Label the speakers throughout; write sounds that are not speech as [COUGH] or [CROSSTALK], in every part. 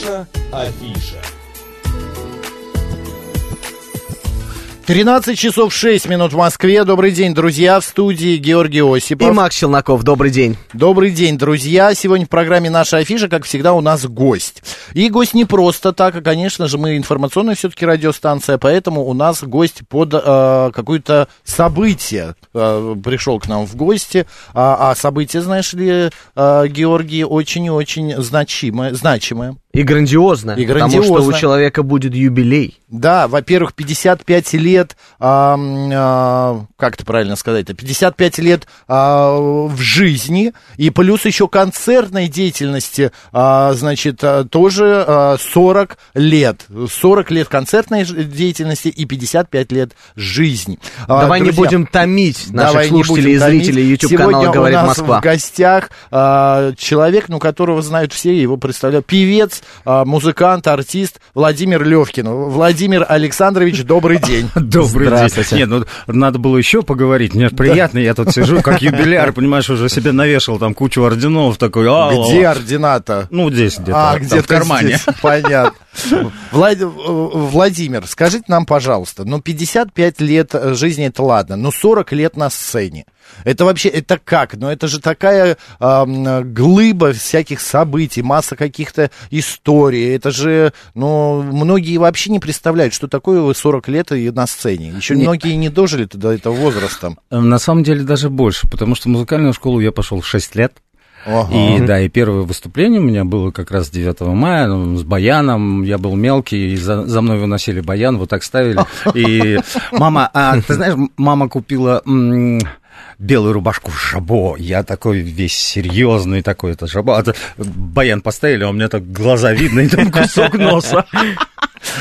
Speaker 1: Наша афиша.
Speaker 2: 13 часов 6 минут в Москве. Добрый день, друзья, в студии Георгий Осипов.
Speaker 3: И Макс Челноков, добрый день.
Speaker 2: Добрый день, друзья. Сегодня в программе «Наша афиша», как всегда, у нас гость. И гость не просто так, а, конечно же, мы информационная все-таки радиостанция, поэтому у нас гость под э, какое-то событие э, пришел к нам в гости. А, а событие, знаешь ли, э, Георгий, очень и очень значимое, значимое.
Speaker 3: И грандиозно,
Speaker 2: И
Speaker 3: потому
Speaker 2: грандиозно.
Speaker 3: что у человека будет юбилей.
Speaker 2: Да, во-первых, 55 лет, а, а, как это правильно сказать, 55 лет а, в жизни, и плюс еще концертной деятельности, а, значит, а, тоже а, 40 лет. 40 лет концертной деятельности и 55 лет жизни. А,
Speaker 3: Давай не
Speaker 2: друзья,
Speaker 3: будем томить наших
Speaker 2: Давай не
Speaker 3: слушателей и зрителей YouTube
Speaker 2: Сегодня
Speaker 3: канала «Говорит
Speaker 2: у нас
Speaker 3: Москва».
Speaker 2: в гостях а, человек, ну, которого знают все, его представляю, певец, а, музыкант, артист Владимир Левкин. Владимир Александрович, добрый день. [LAUGHS]
Speaker 4: Добрый день. Нет, ну надо было еще поговорить. Мне приятно, я тут сижу как [LAUGHS] юбиляр, понимаешь, уже себе навешал там кучу орденов такой.
Speaker 2: Где ордината?
Speaker 4: Ну, здесь где-то,
Speaker 2: А, где-то
Speaker 4: в кармане.
Speaker 2: Понятно. Влад- э, Владимир, скажите нам, пожалуйста, ну 55 лет э, жизни это ладно, но 40 лет на сцене. Это вообще, это как? Ну это же такая ам, глыба всяких событий, масса каких-то историй. Это же, ну, многие вообще не представляют, что такое 40 лет и на сцене. Еще
Speaker 4: Не-
Speaker 2: многие не дожили до этого возраста.
Speaker 4: Э, На самом деле даже больше, потому что в музыкальную школу я пошел в 6 лет.
Speaker 2: Ага.
Speaker 4: И да, и первое выступление у меня было как раз 9 мая ну, с баяном. Я был мелкий, и за, за мной выносили баян, вот так ставили. [LAUGHS] И мама, а, ты знаешь, мама купила белую рубашку жабо. Я такой весь серьезный такой, это жабо. А то баян поставили, а у меня так глаза видно, и там [LAUGHS] кусок носа.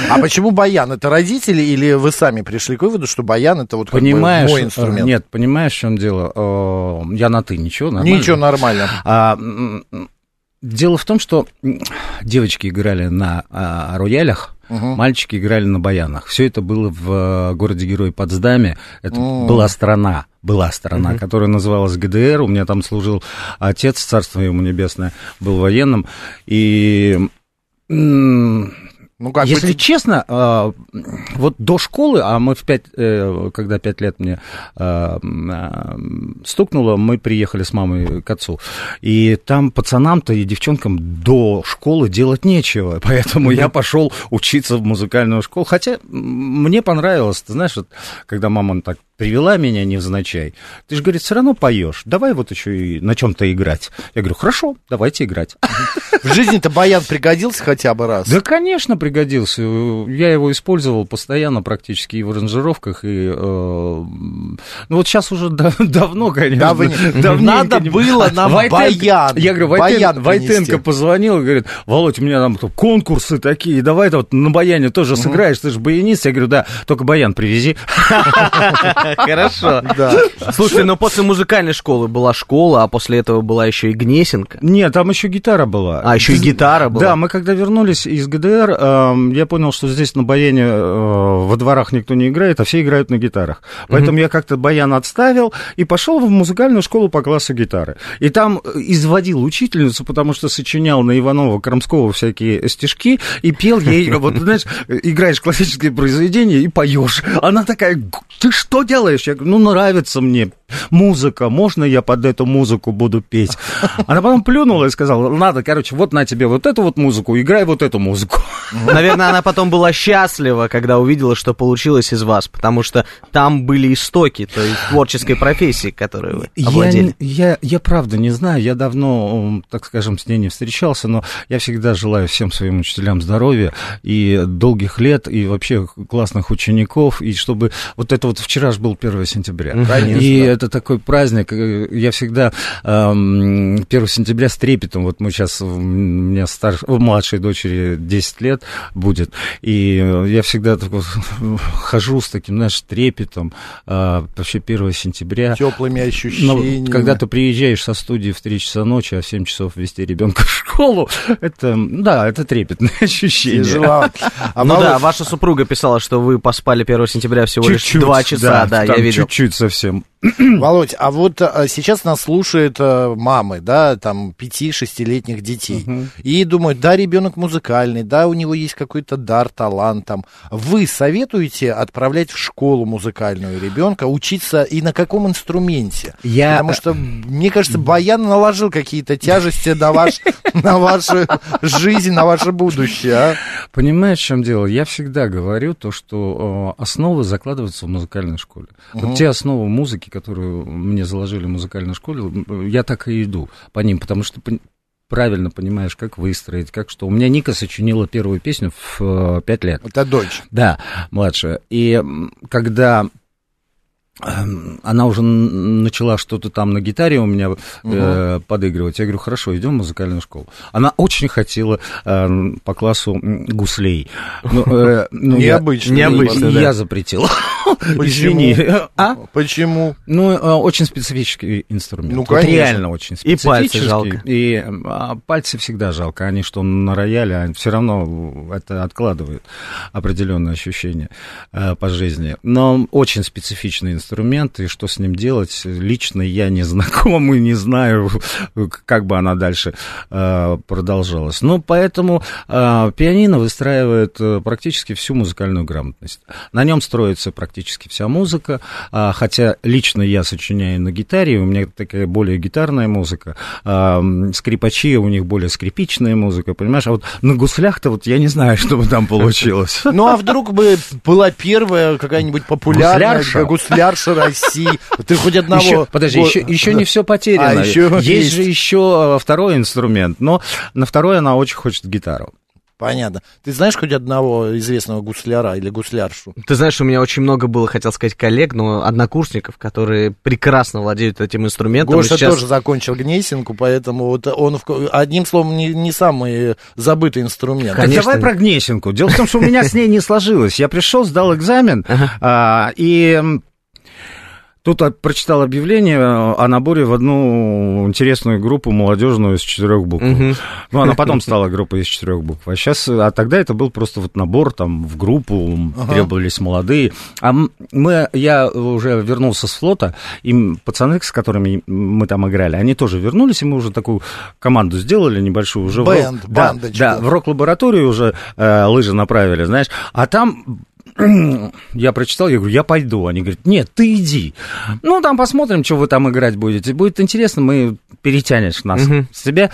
Speaker 2: А почему баян? Это родители или вы сами пришли к выводу, что баян это вот как бы
Speaker 4: Понимаешь,
Speaker 2: мой инструмент?
Speaker 4: нет, понимаешь, в чем дело? Я на ты, ничего, нормально?
Speaker 2: Ничего, нормально.
Speaker 4: А, дело в том, что девочки играли на а, роялях,
Speaker 2: Мгм.
Speaker 4: мальчики играли на баянах. Все это было в э, городе-герой Потсдаме. Это
Speaker 2: М.
Speaker 4: была страна, была страна, которая называлась ГДР. У меня там служил отец, царство ему небесное, был военным. И
Speaker 2: Ну, как
Speaker 4: если
Speaker 2: бы...
Speaker 4: честно, а, вот до школы, а мы в пять, э, когда пять лет мне а, а, стукнуло, мы приехали с мамой к отцу. И там пацанам-то и девчонкам до школы делать нечего. [LAUGHS] Поэтому я пошел учиться в музыкальную школу. Хотя мне понравилось, ты знаешь, вот, когда мама так привела меня невзначай. Ты же, говорит, все равно поешь. Давай вот еще и на чем-то играть. Я говорю, хорошо, давайте играть.
Speaker 2: В жизни-то баян пригодился хотя бы раз?
Speaker 4: Да, конечно, пригодился. Я его использовал постоянно практически и в аранжировках, и... э, ну, вот сейчас уже да- [LAUGHS] давно, конечно. [LAUGHS] Давненько
Speaker 2: Надо было нам
Speaker 4: Войтенко-
Speaker 2: баян.
Speaker 4: Я говорю,
Speaker 2: Баян
Speaker 4: Войтен-
Speaker 2: принести.
Speaker 4: Войтенко позвонил и говорит, Володь, у меня там конкурсы такие, давай вот на баяне тоже сыграешь, ты же баянист. Я говорю, да, только баян привези. [LAUGHS] [LAUGHS]
Speaker 3: Хорошо.
Speaker 2: Да.
Speaker 3: Слушай, но после музыкальной школы была школа, а после этого была еще и Гнесинка.
Speaker 4: Нет, там еще гитара была.
Speaker 3: А, еще и гитара была.
Speaker 4: Да, мы когда вернулись из ГДР, эм, я понял, что здесь на баяне э, во дворах никто не играет, а все играют на гитарах. Поэтому я как-то баян отставил и пошел в музыкальную школу по классу гитары. И там э, изводил учительницу, потому что сочинял на Иванова Крамского всякие стишки и пел ей, вот, знаешь, играешь классическое произведение и поешь. Она такая, ты что делаешь? Я говорю, ну, нравится мне музыка, можно я под эту музыку буду петь? Она потом плюнула и сказала, надо, короче, вот на тебе вот эту вот музыку, играй вот эту музыку.
Speaker 3: Наверное, она потом была счастлива, когда увидела, что получилось из вас, потому что там были истоки той творческой профессии, которой вы
Speaker 4: Я,
Speaker 3: овладели.
Speaker 4: я, я правда не знаю, я давно, так скажем, с ней не встречался, но я всегда желаю всем своим учителям здоровья и долгих лет, и вообще классных учеников, и чтобы вот это вот вчера же был 1 сентября.
Speaker 2: Конечно,
Speaker 4: И это такой праздник, э, я всегда эм, 1 сентября с трепетом, вот мы сейчас, у меня старш, у младшей дочери 10 лет будет, и э, я всегда так вот [LAUGHS] хожу с таким, знаешь, трепетом, э, вообще 1 сентября.
Speaker 2: Теплыми
Speaker 4: Ну,
Speaker 2: ощущениями.
Speaker 4: когда ты приезжаешь со студии в 3 часа ночи, а в 7 часов вести ребенка в школу, [LAUGHS] это, да, это трепетное [LAUGHS] ощущение.
Speaker 2: Тяжело. А
Speaker 3: ну да, ваша супруга писала, что вы поспали 1 сентября всего лишь
Speaker 4: Чуть-чуть,
Speaker 3: 2 часа, да. Да, я видел.
Speaker 4: чуть-чуть совсем. [CLEARS THROAT]
Speaker 2: Володь, а вот а, сейчас нас слушают а, мамы, да, там, 5-6-летних детей. И думают, да, ребенок музыкальный, да, у него есть какой-то дар, талант там. Вы советуете отправлять в школу музыкальную ребенка, учиться и на каком инструменте?
Speaker 4: Я-
Speaker 2: Потому что, мне кажется, Баян наложил какие-то тяжести на, ваш, [LAUGHS] на вашу жизнь, на ваше будущее, а?
Speaker 4: Понимаешь, в чем дело? Я всегда говорю то, что э, основы закладываются в музыкальной школе. Вот те основы музыки, которые мне заложили в музыкальной школе, я так и иду по ним, потому что правильно понимаешь, как выстроить, как что. У меня Ника сочинила первую песню в э, пять лет.
Speaker 2: Это дочь.
Speaker 4: Да, младшая. И когда она уже начала что-то там на гитаре у меня э, подыгрывать. Я говорю, хорошо, идем в музыкальную школу. Она очень хотела э, по классу гуслей. Ну, э, ну, я-
Speaker 2: Необычно.
Speaker 3: необычно,
Speaker 4: и
Speaker 3: да.
Speaker 4: Я запретил. Извини. А?
Speaker 2: Почему?
Speaker 4: Ну, э, очень специфический инструмент.
Speaker 2: Ну,
Speaker 4: Вот
Speaker 2: конечно.
Speaker 4: реально очень
Speaker 3: И
Speaker 4: специфический.
Speaker 3: пальцы жалко.
Speaker 4: И а, пальцы всегда жалко. Они что на рояле, они все равно это откладывают определенные ощущения э, по жизни. Но очень специфичный инструмент, и что с ним делать, лично я не знаком и не знаю, как бы она дальше э, продолжалась. Ну, поэтому э, пианино выстраивает э, практически всю музыкальную грамотность. На нем строится практически вся музыка, хотя лично я сочиняю на гитаре, у меня такая более гитарная музыка, скрипачи, у них более скрипичная музыка, понимаешь, а вот на гуслях-то вот я не знаю, что бы там получилось.
Speaker 2: Ну, а вдруг бы была первая какая-нибудь популярная
Speaker 4: Гуслярша?
Speaker 2: Гуслярша России? Ты хоть одного...
Speaker 4: Еще, подожди, еще, еще не все потеряно.
Speaker 2: А, еще
Speaker 4: есть,
Speaker 2: есть.
Speaker 4: же еще э, второй инструмент, но на второй она очень хочет гитару.
Speaker 2: Понятно. Ты знаешь хоть одного известного гусляра или гусляршу?
Speaker 3: Ты знаешь, у меня очень много было, хотел сказать, коллег, но однокурсников, которые прекрасно владеют этим инструментом.
Speaker 2: Гоша
Speaker 3: сейчас-
Speaker 2: тоже закончил Гнесинку, поэтому вот он, в- одним словом, не, не самый забытый инструмент.
Speaker 4: Так
Speaker 3: Конечно.
Speaker 4: давай про Гнесинку. Дело в том, что у меня с ней не сложилось. Я пришел, сдал экзамен, а, и тут прочитал объявление о наборе в одну интересную группу молодежную из четырех букв.
Speaker 3: Мгм.
Speaker 4: Ну, она потом стала группой из четырех букв. А сейчас, а тогда это был просто вот набор там в группу, м, требовались молодые. А мы, я уже вернулся с флота, и пацаны, с которыми мы там играли, они тоже вернулись, и мы уже такую команду сделали небольшую. Уже в рок-
Speaker 2: Бэнд,
Speaker 4: да, да, в рок-лабораторию уже э, лыжи направили, знаешь. А там [CLEARS THROAT] я прочитал, я говорю, я пойду. Они говорят, нет, ты иди. Ну, там посмотрим, что вы там играть будете. Будет интересно, мы перетянешь нас с себя.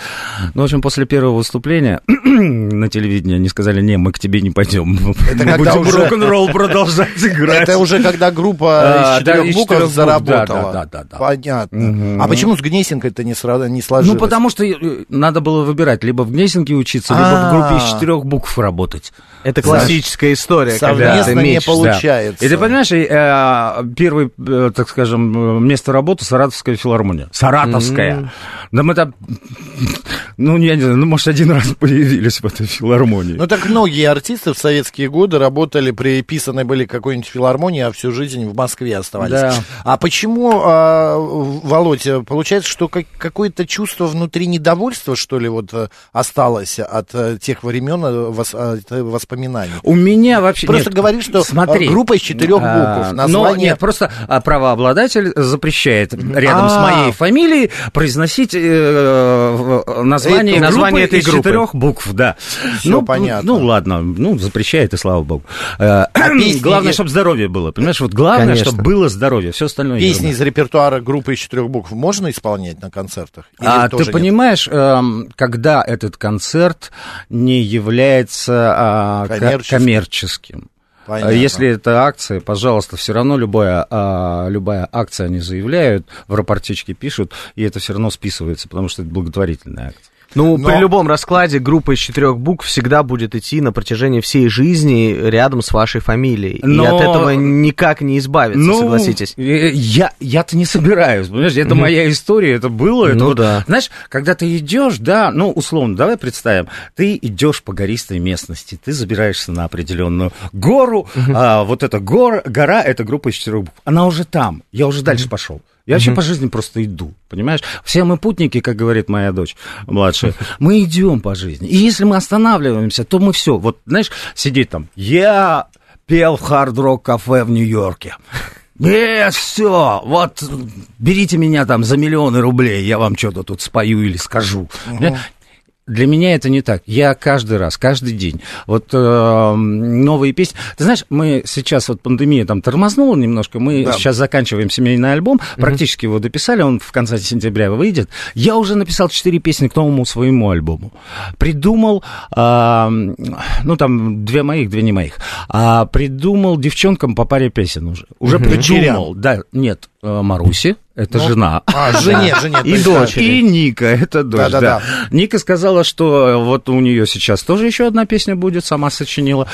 Speaker 4: Ну, в общем, после первого выступления [CLEARS THROAT] на телевидении они сказали, не, мы к тебе не пойдем.
Speaker 2: Это
Speaker 4: Мы будем
Speaker 2: уже-
Speaker 4: рок-н-ролл продолжать играть.
Speaker 2: Это уже когда группа
Speaker 4: А,
Speaker 2: из четырех букв
Speaker 4: четырех
Speaker 2: заработала.
Speaker 4: да, да, да, да.
Speaker 2: Понятно. А почему с Гнесинкой-то не, сра- не сложилось?
Speaker 4: Ну, потому что э, надо было выбирать, либо в Гнесинке учиться, либо в группе из
Speaker 2: А.
Speaker 4: четырех букв работать.
Speaker 3: Это классическая история, когда
Speaker 2: Совместно
Speaker 3: ты
Speaker 2: не получается.
Speaker 4: И ты понимаешь, э, первый, э, так скажем, э, место работы Саратовская филармония. Саратовская. Да мы там, [LAUGHS] ну, я не знаю, ну, может, один раз [LAUGHS] появились в этой филармонии.
Speaker 2: Ну так многие артисты в советские годы работали, приписаны были к какой-нибудь филармонии, а всю жизнь в Москве оставались.
Speaker 4: Да.
Speaker 2: А почему, а, Володь, получается, что как- какое-то чувство внутри недовольства, что ли, вот осталось от тех времен, воспоминаний?
Speaker 4: У меня вообще...
Speaker 2: Просто
Speaker 4: нет,
Speaker 2: говоришь, что,
Speaker 4: смотри,
Speaker 2: а, группа из четырех
Speaker 4: а,
Speaker 2: букв,
Speaker 4: Но
Speaker 2: название-
Speaker 4: нет, просто а, правообладатель запрещает рядом с
Speaker 2: А.
Speaker 4: моей фамилией произносить э, название,
Speaker 2: Эту-
Speaker 3: название
Speaker 4: группы
Speaker 3: этой
Speaker 4: из
Speaker 3: группы.
Speaker 4: четырех букв, да.
Speaker 2: Всё
Speaker 4: ну,
Speaker 2: понятно.
Speaker 4: Ну, ладно, ну, запрещает, и слава богу. Э, [CLEARS THROAT]
Speaker 2: песни
Speaker 4: Главное, чтобы здоровье было, понимаешь? Вот главное,
Speaker 3: Конечно.
Speaker 4: чтобы было здоровье, все остальное
Speaker 2: Песни из репертуара группы из четырех букв можно исполнять на концертах? Или
Speaker 4: А ты понимаешь, эм, когда этот концерт не является а, ко-
Speaker 2: Коммерческим.
Speaker 4: коммерческим?
Speaker 2: Понятно.
Speaker 4: А Если это акция, пожалуйста, все равно любая, а, любая акция они заявляют, в рапортичке пишут, и это все равно списывается, потому что это благотворительная акция.
Speaker 3: Ну,
Speaker 2: Но-
Speaker 3: при любом раскладе группа из четырех букв всегда будет идти на протяжении всей жизни рядом с вашей фамилией. И
Speaker 4: Но-
Speaker 3: от этого никак не избавиться, согласитесь.
Speaker 4: э, Я, я-то не собираюсь, понимаешь, это моя история, это было. это
Speaker 3: Ну
Speaker 4: вот,
Speaker 3: да.
Speaker 4: Знаешь, когда ты идешь, да, ну, условно, давай представим, ты идешь по гористой местности, ты забираешься на определенную гору, а, вот эта гора, гора, это группа из четырех букв, она уже там, я уже дальше пошел. Я вообще по жизни просто иду, понимаешь? Все мы путники, как говорит моя дочь младшая, мы идем по жизни. И если мы останавливаемся, то мы все. Вот, знаешь, сидеть там, я пел в хард-рок кафе в Нью-Йорке. Нет, все, вот берите меня там за миллионы рублей, я вам что-то тут спою или скажу. Угу. Для меня это не так. Я каждый раз, каждый день. Вот э, новые песни. Ты знаешь, мы сейчас, вот пандемия там тормознула немножко, мы да. сейчас заканчиваем семейный альбом, угу. практически его дописали, он в конце сентября выйдет. Я уже написал четыре песни к новому своему альбому. Придумал, э, ну там две моих, две не моих, а придумал девчонкам по паре песен уже. Уже угу. придумал, да, нет, Маруси, это ну, жена.
Speaker 2: А, жене, жене.
Speaker 4: И дочь. И Ника, это дочь, да, да, да. Ника сказала, что вот у нее сейчас тоже еще одна песня будет, сама сочинила.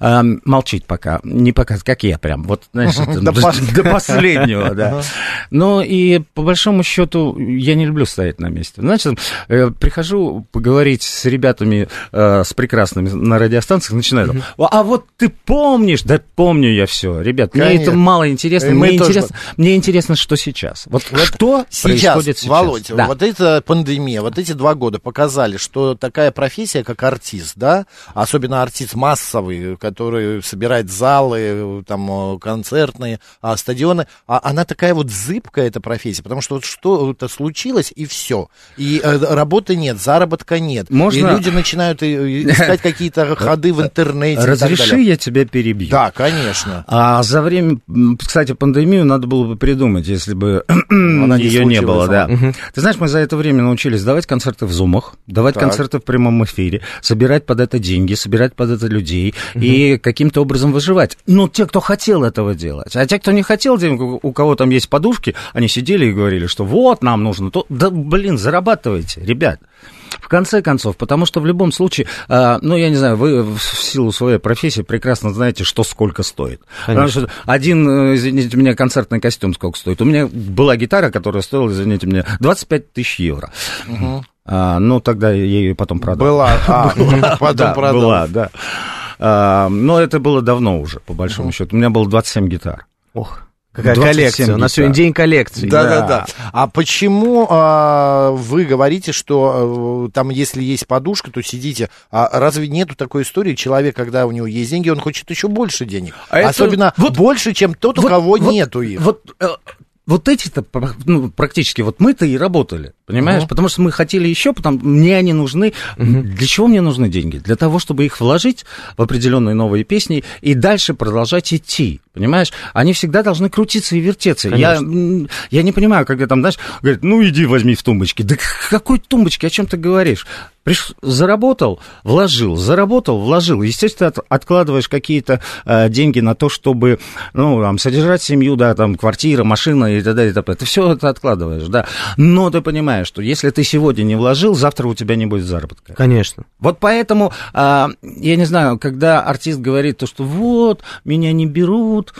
Speaker 4: Эм, молчить пока, не пока, как я прям, вот, знаешь, [LAUGHS] до последнего, [LAUGHS] да. Ну, и по большому счету, я не люблю стоять на месте. Значит, э, прихожу поговорить с ребятами, э, с прекрасными на радиостанциях, начинаю, а вот ты помнишь? Да помню я все. Ребят, мне это мало интересно. Мне интересно, мне интересно, что сейчас. Вот, вот что сейчас, сейчас?
Speaker 2: Володь, да. вот эта пандемия, вот эти два года показали, что такая профессия, как артист, да, особенно артист массовый, который собирает залы, там, концертные, а, стадионы, а она такая вот зыбкая, эта профессия, потому что вот что-то случилось, и все. И э, работы нет, заработка нет. Можно... И люди начинают э, искать какие-то [LAUGHS] ходы в интернете.
Speaker 4: Разреши, я тебя перебью.
Speaker 2: Да, конечно.
Speaker 4: А за время, кстати, пандемию надо было бы придумать, если бы [CLEARS THROAT] она ее не, не было, да. Угу. Ты знаешь, мы за это время научились давать концерты в зумах, давать так. концерты в прямом эфире, собирать под это деньги, собирать под это людей угу. и каким-то образом выживать. Но те, кто хотел этого делать, а те, кто не хотел, у кого там есть подушки, они сидели и говорили, что вот нам нужно, то, да, блин, зарабатывайте, ребят. В конце концов, потому что в любом случае, э, ну, я не знаю, вы в силу своей профессии прекрасно знаете, что сколько стоит. Конечно. Потому что один, э, извините меня, концертный костюм сколько стоит. У меня была гитара, которая стоила, извините меня, 25 тысяч евро. Угу. А, ну, тогда я ее потом продал.
Speaker 2: Была, [LAUGHS] а, потом продал.
Speaker 4: Была, да. А, но это было давно уже, по большому счету. У меня было 27 гитар.
Speaker 3: Ох. Какая коллекция? У нас сегодня день коллекции.
Speaker 2: Да, да, да. А почему а, вы говорите, что а, там, если есть подушка, то сидите? А разве нету такой истории? Человек, когда у него есть деньги, он хочет еще больше денег. А Особенно это... вот, больше, чем тот, у вот, кого вот, нету их.
Speaker 4: Вот, э, вот эти-то ну, практически, вот мы-то и работали, понимаешь? Uh-huh. Потому что мы хотели еще, потому мне они нужны. Uh-huh. Для чего мне нужны деньги? Для того, чтобы их вложить в определенные новые песни и дальше продолжать идти, понимаешь? Они всегда должны крутиться и вертеться. Я, я не понимаю, когда там, знаешь, говорят, ну иди возьми в тумбочке. Да какой тумбочке, о чем ты говоришь? Приш... Заработал, вложил, заработал, вложил. Естественно, от... откладываешь какие-то э, деньги на то, чтобы, ну, там, содержать семью, да, там, квартира, машина и так далее, и так далее. Ты все это откладываешь, да. Но ты понимаешь, что если ты сегодня не вложил, завтра у тебя не будет заработка.
Speaker 3: Конечно.
Speaker 4: Вот поэтому, э, я не знаю, когда артист говорит то, что вот, меня не берут,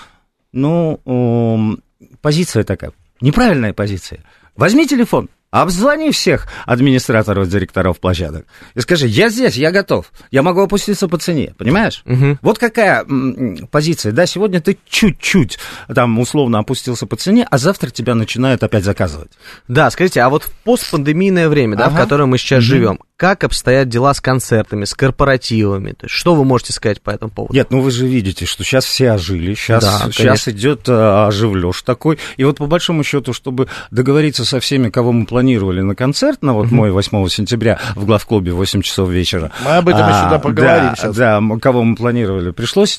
Speaker 4: ну, позиция такая, неправильная позиция. Возьми телефон, Обзвони всех администраторов, директоров площадок и скажи, я здесь, я готов, я могу опуститься по цене, понимаешь? Угу. Вот какая м, позиция, да, сегодня ты чуть-чуть там условно опустился по цене, а завтра тебя начинают опять заказывать.
Speaker 3: Да, скажите, а вот в постпандемийное время, ага. да, в котором мы сейчас угу. живем, как обстоят дела с концертами, с корпоративами? То есть, что вы можете сказать по этому поводу?
Speaker 4: Нет, ну вы же видите, что сейчас все ожили, сейчас, да, сейчас идет а, оживлёж такой. И вот по большому счету, чтобы договориться со всеми, кого мы планировали на концерт, на вот мой 8 сентября в главклубе в 8 часов вечера.
Speaker 2: Мы об этом а, сюда поговорим
Speaker 4: да, сейчас. Да, кого мы планировали. Пришлось,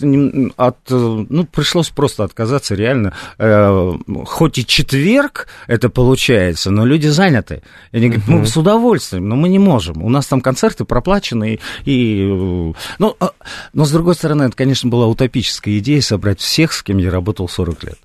Speaker 4: от, ну, пришлось просто отказаться реально. Э, хоть и четверг это получается, но люди заняты. И они говорят, мы с удовольствием, но мы не можем нас там концерты проплачены, и, ну, а, но, с другой стороны, это, конечно, была утопическая идея собрать всех, с кем я работал 40 лет.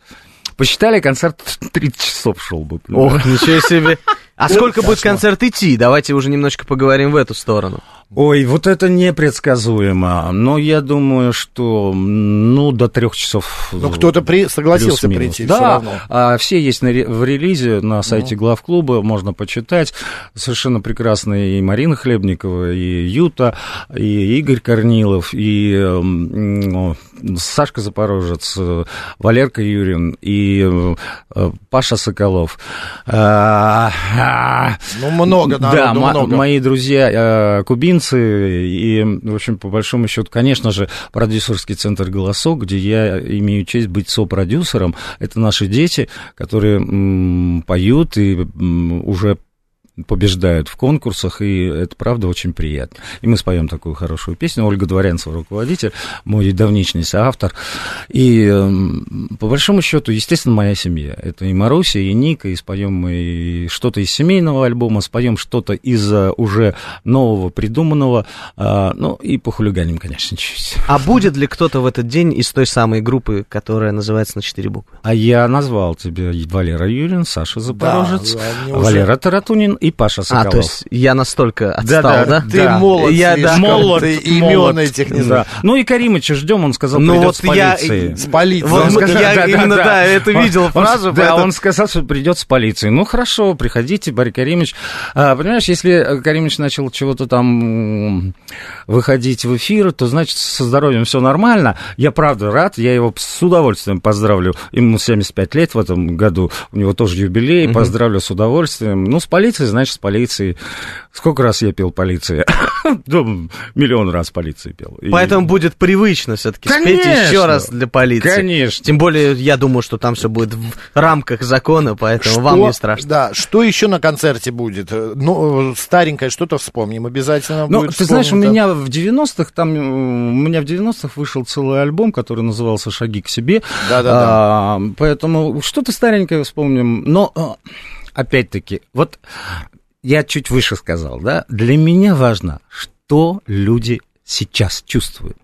Speaker 4: Посчитали, концерт 30 часов шел бы.
Speaker 3: Ох, ничего себе. А сколько будет концерт идти? Давайте уже немножко поговорим в эту сторону.
Speaker 4: Ой, вот это непредсказуемо. Но я думаю, что ну до трех часов.
Speaker 2: Ну кто-то при... согласился прийти.
Speaker 4: Да, все, равно. А, все есть на, в релизе на сайте ну. главклуба, можно почитать. Совершенно прекрасные и Марина Хлебникова, и Юта, и Игорь Корнилов, и э, Сашка Запорожец, Валерка Юрин, и э, Паша Соколов. А,
Speaker 2: Ну, много
Speaker 4: да,
Speaker 2: народу,
Speaker 4: мо-
Speaker 2: много.
Speaker 4: мои друзья э, кубинцы, и, в общем, по большому счету, конечно же, продюсерский центр «Голосок», где я имею честь быть сопродюсером, это наши дети, которые поют и уже побеждают в конкурсах, и это, правда, очень приятно. И мы споем такую хорошую песню. Ольга Дворянцева, руководитель, мой давнишний соавтор. И, эм, по большому счету, естественно, моя семья. Это и Маруся, и Ника, и споем мы что-то из семейного альбома, споем что-то из э, уже нового, придуманного, а, ну, и похулиганим, конечно, чуть-чуть.
Speaker 3: А будет ли кто-то в этот день из той самой группы, которая называется на четыре буквы?
Speaker 4: А я назвал тебе Валера Юрин, Саша Запорожец,
Speaker 2: Да, они уже-
Speaker 4: Валера Таратунин и Паша Соколов.
Speaker 3: А, то есть я настолько отстал,
Speaker 4: Да-да,
Speaker 3: да?
Speaker 2: Ты
Speaker 4: Да.
Speaker 2: молод,
Speaker 3: Я, да.
Speaker 2: слишком,
Speaker 4: Молод,
Speaker 2: ты имен
Speaker 4: молод.
Speaker 2: этих не
Speaker 4: Да.
Speaker 2: знаешь.
Speaker 4: Ну и Каримыча ждем, он сказал,
Speaker 3: Ну
Speaker 4: придет
Speaker 3: вот
Speaker 4: с
Speaker 3: я-
Speaker 4: полицией.
Speaker 2: С полицией.
Speaker 3: Вот
Speaker 2: сказал,
Speaker 3: я именно, да, это
Speaker 4: Он-
Speaker 3: видел
Speaker 4: он-
Speaker 3: фразу,
Speaker 4: Да,
Speaker 3: поэтому-
Speaker 4: он сказал, что придет с полицией. Ну, хорошо, приходите, Барри Каримович. А, понимаешь, если Каримович начал чего-то там выходить в эфир, то, значит, со здоровьем все нормально. Я, правда, рад, я его с удовольствием поздравлю. Ему 75 лет в этом году, у него тоже юбилей, поздравлю с удовольствием. Ну, с полицией, значит, с полицией. Сколько раз я пел полиции? Да, [LAUGHS] Миллион раз полиции пел. И-
Speaker 3: Поэтому будет привычно все-таки спеть еще раз для полиции.
Speaker 4: Конечно.
Speaker 3: Тем более, я думаю, что там все будет в рамках закона, поэтому вам не страшно.
Speaker 2: Да, что еще на концерте будет? Ну, старенькое что-то вспомним обязательно.
Speaker 4: Ну, ты знаешь, у меня в 90-х, там, э, у меня в 90-х вышел целый альбом, который назывался «Шаги к себе».
Speaker 2: Да-да-да.
Speaker 4: А, поэтому что-то старенькое вспомним. Но, э, опять-таки, вот я чуть выше сказал, да, для меня важно, что люди сейчас чувствуют.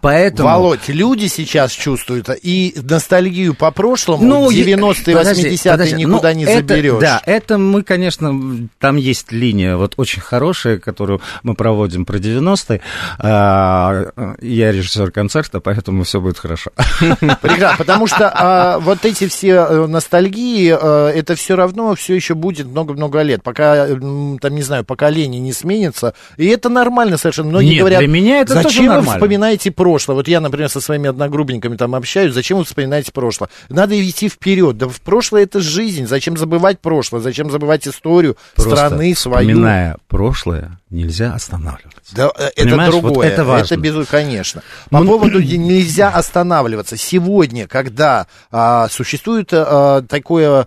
Speaker 4: Поэтому...
Speaker 2: Володь, люди сейчас чувствуют и ностальгию по прошлому,
Speaker 4: Ну, я-
Speaker 2: 90-е,
Speaker 4: подожди,
Speaker 2: 80-е
Speaker 4: подожди,
Speaker 2: никуда
Speaker 4: ну,
Speaker 2: не
Speaker 4: это-
Speaker 2: заберешь.
Speaker 4: Да, это мы, конечно, там есть линия вот очень хорошая, которую мы проводим про 90-е. А, я режиссер концерта, поэтому все будет хорошо. [LAUGHS]
Speaker 2: Прекрасно, потому что а, вот эти все э, ностальгии, э, это все равно все еще будет много-много лет, пока, там, не знаю, поколение не сменится. И это нормально совершенно. Многие
Speaker 4: Нет,
Speaker 2: говорят,
Speaker 4: для меня это тоже
Speaker 2: зачем вы
Speaker 4: нормально».
Speaker 2: вспоминаете прошлое? Вот я, например, со своими одногруппниками там общаюсь, зачем вы вспоминаете прошлое? Надо идти вперед. Да в прошлое это жизнь. Зачем забывать прошлое? Зачем забывать историю страны свою?
Speaker 4: вспоминая прошлое, нельзя останавливаться.
Speaker 2: Да, э, это
Speaker 4: Понимаешь, вот
Speaker 2: другое.
Speaker 4: это важно.
Speaker 2: безу- конечно. По поводу [CLEARS THROAT] е- нельзя останавливаться. Сегодня, когда а, существует а, такое,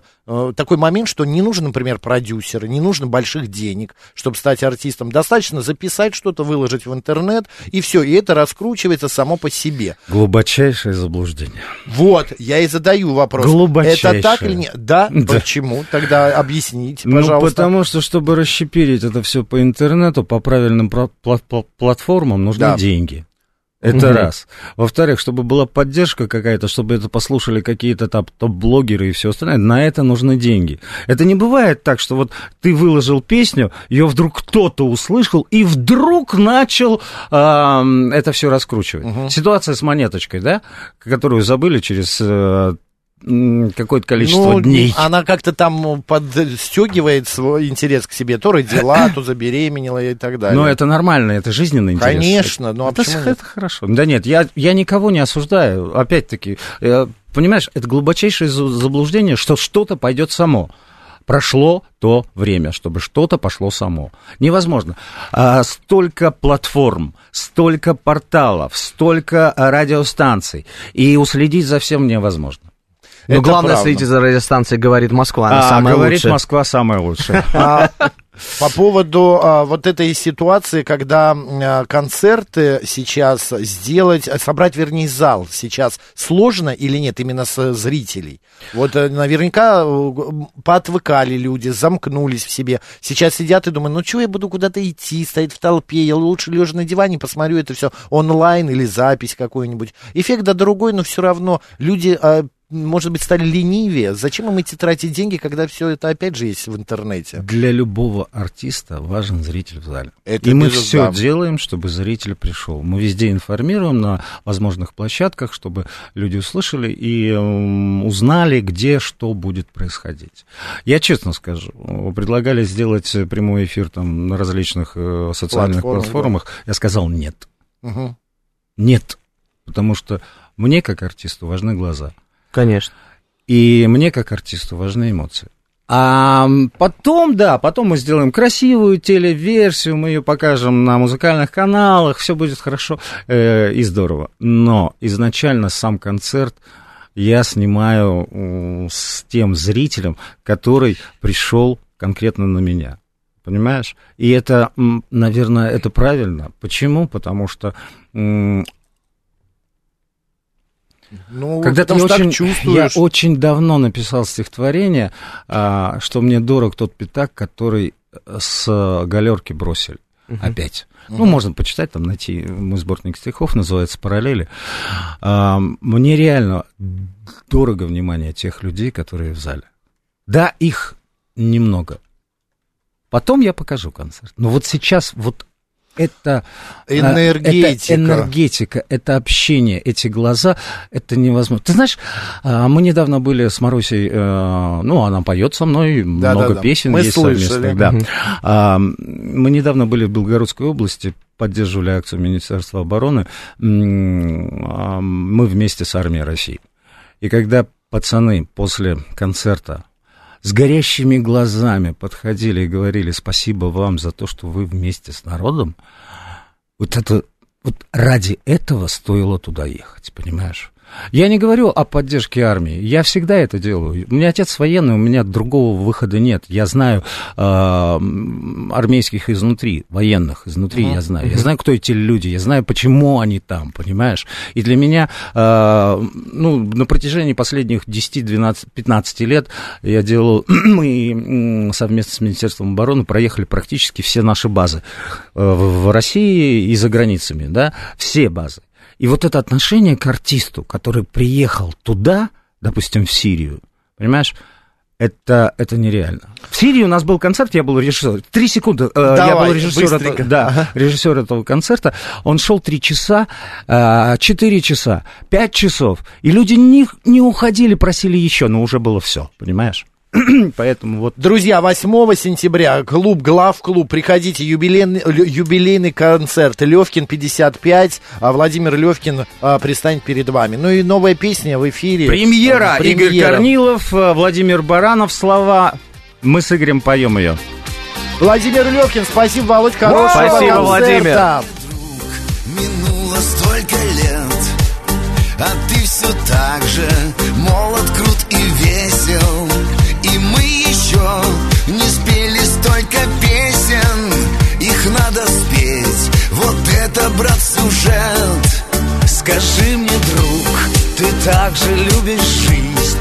Speaker 2: такой момент, что не нужен, например, продюсер, не нужно больших денег, чтобы стать артистом. Достаточно записать что-то, выложить в интернет, и все. И это раскручивается само по себе.
Speaker 4: Глубочайшее заблуждение.
Speaker 2: Вот, я и задаю вопрос.
Speaker 4: Глубочайшее.
Speaker 2: Это так или нет? Да?
Speaker 4: Да.
Speaker 2: Почему? Тогда объясните,
Speaker 4: Ну,
Speaker 2: пожалуйста.
Speaker 4: потому что, чтобы расщепирить это все по интернету, по правильным пла- пла- пла- платформам, нужны
Speaker 2: Да.
Speaker 4: деньги. Это
Speaker 3: Мгм.
Speaker 4: раз. Во-вторых, чтобы была поддержка какая-то, чтобы это послушали какие-то там топ-блогеры и все остальное, на это нужны деньги. Это не бывает так, что вот ты выложил песню, ее вдруг кто-то услышал и вдруг начал ам, это все раскручивать. Ситуация с монеточкой, да, которую забыли через э, какое-то количество
Speaker 2: Ну,
Speaker 4: дней.
Speaker 2: Она как-то там подстегивает свой интерес к себе. То родила, [LAUGHS] то забеременела и так далее.
Speaker 4: Но это нормально, это жизненный интерес.
Speaker 2: Конечно, ну а
Speaker 4: это,
Speaker 2: почему
Speaker 4: это хорошо. Да нет, я, я никого не осуждаю. Опять-таки, э, понимаешь, это глубочайшее за- заблуждение, что что-то пойдет само. Прошло то время, чтобы что-то пошло само. Невозможно. А, столько платформ, столько порталов, столько а, радиостанций, и уследить за всем невозможно.
Speaker 3: Но
Speaker 2: Это
Speaker 3: главное,
Speaker 2: правда.
Speaker 3: следите за радиостанцией, говорит Москва, она
Speaker 4: А,
Speaker 3: самая
Speaker 4: говорит
Speaker 3: лучшая.
Speaker 4: Москва самая лучшая. [LAUGHS]
Speaker 2: А, по поводу а, вот этой ситуации, когда а, концерты сейчас сделать, а, собрать, вернее, зал сейчас сложно или нет, именно с зрителей? Вот э, наверняка э, поотвыкали люди, замкнулись в себе. Сейчас сидят и думают, ну чего я буду куда-то идти, стоять в толпе, я лучше лежа на диване посмотрю это все онлайн или запись какую-нибудь. Эффект да другой, но все равно люди а, может быть, стали ленивее. Зачем им идти тратить деньги, когда все это опять же есть в интернете?
Speaker 4: Для любого артиста важен зритель в зале.
Speaker 2: Это
Speaker 4: и мы все
Speaker 2: Да.
Speaker 4: делаем, чтобы зритель пришел. Мы везде информируем на возможных площадках, чтобы люди услышали и м, узнали, где что будет происходить. Я честно скажу, предлагали сделать прямой эфир там на различных э, социальных
Speaker 2: Платформах,
Speaker 4: платформах. Я сказал нет.
Speaker 2: Мгм.
Speaker 4: Нет. Потому что мне, как артисту, важны глаза.
Speaker 3: Конечно.
Speaker 4: И мне, как артисту, важны эмоции. А потом, да, потом мы сделаем красивую телеверсию, мы ее покажем на музыкальных каналах, все будет хорошо э, и здорово. Но изначально сам концерт я снимаю э, с тем зрителем, который пришел конкретно на меня. Понимаешь? И это, наверное, это правильно. Почему? Потому что ну, Когда ты очень, чувствуешь. Я очень давно написал стихотворение, а, что мне дорог тот пятак, который с галерки бросили. Угу. Опять. Угу. Ну, можно почитать, там найти мой сборник стихов, называется «Параллели». А, мне реально дорого внимание тех людей, которые в зале. Да, их немного. Потом я покажу концерт. Но вот сейчас вот это энергетика. это энергетика, это общение, эти глаза, это невозможно. Ты знаешь, а, мы недавно были с Марусей, э, ну, она поет со мной, да, много да, да. песен мы есть слышали. Да. Угу. Мы недавно были в Белгородской области, поддерживали акцию Министерства обороны, мы вместе с армией России. И когда пацаны после концерта с горящими глазами подходили и говорили спасибо вам за то, что вы вместе с народом, вот это вот ради этого стоило туда ехать, понимаешь? Я не говорю о поддержке армии. Я всегда это делаю. У меня отец военный, у меня другого выхода нет. Я знаю э, армейских изнутри, военных изнутри uh-huh. я знаю. Uh-huh. Я знаю, кто эти люди, я знаю, почему они там, понимаешь? И для меня, э, ну, на протяжении последних 10, 12, 15 лет я делал, [CLEARS THROAT] мы совместно с Министерством обороны проехали практически все наши базы э, в России и за границами, да, все базы. И вот это отношение к артисту, который приехал туда, допустим, в Сирию, понимаешь, это, это нереально. В Сирии у нас был концерт, я был режиссер. Три секунды. Давай, э, я был режиссер, этого, да, ага. режиссер этого концерта. Он шел три часа, э, четыре часа, пять часов. И люди не, не уходили, просили еще, но уже было все, понимаешь? [CLEARS THROAT] Поэтому вот...
Speaker 2: Друзья, 8 сентября клуб Глав-клуб. Приходите, юбилейный, юбилейный концерт. Левкин 55, а Владимир Левкин а, пристанет перед вами. Ну и новая песня в эфире.
Speaker 4: Премьера. Премьера. Игорь Корнилов, э, Владимир Баранов. Слова. Мы с Игорем поем ее.
Speaker 2: Владимир Левкин, спасибо, Володь, хорошего
Speaker 3: Спасибо, концерта. Владимир.
Speaker 1: Минуло столько лет, а ты все так же молод, крут и весел еще не спели столько песен. Их надо спеть, вот это, брат, сюжет. Скажи мне, друг, ты так же любишь жизнь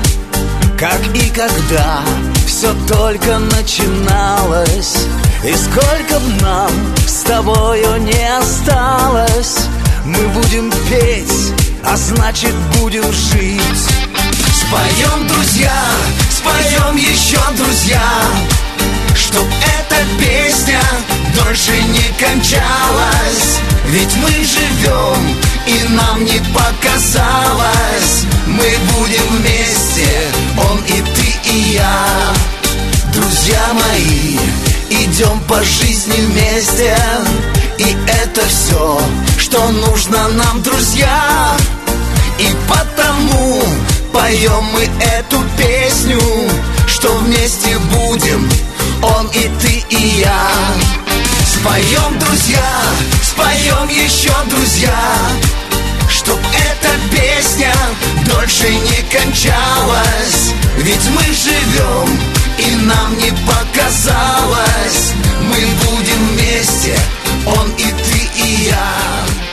Speaker 1: Как и когда все только начиналось? И сколько б нам с тобою не осталось? Мы будем петь, а значит будем жить. Споем, друзья, споем еще, друзья Чтоб эта песня дольше не кончалась. Ведь мы живем, и нам не показалось. Мы будем вместе, он и ты, и я. Друзья мои, идем по жизни вместе. И это все, что нужно нам, друзья И потому Поем мы эту песню, что вместе будем Он и ты и я. Споем, друзья, споем еще, друзья Чтоб эта песня дольше не кончалась. Ведь мы живем, и нам не показалось. Мы будем вместе, он и ты и я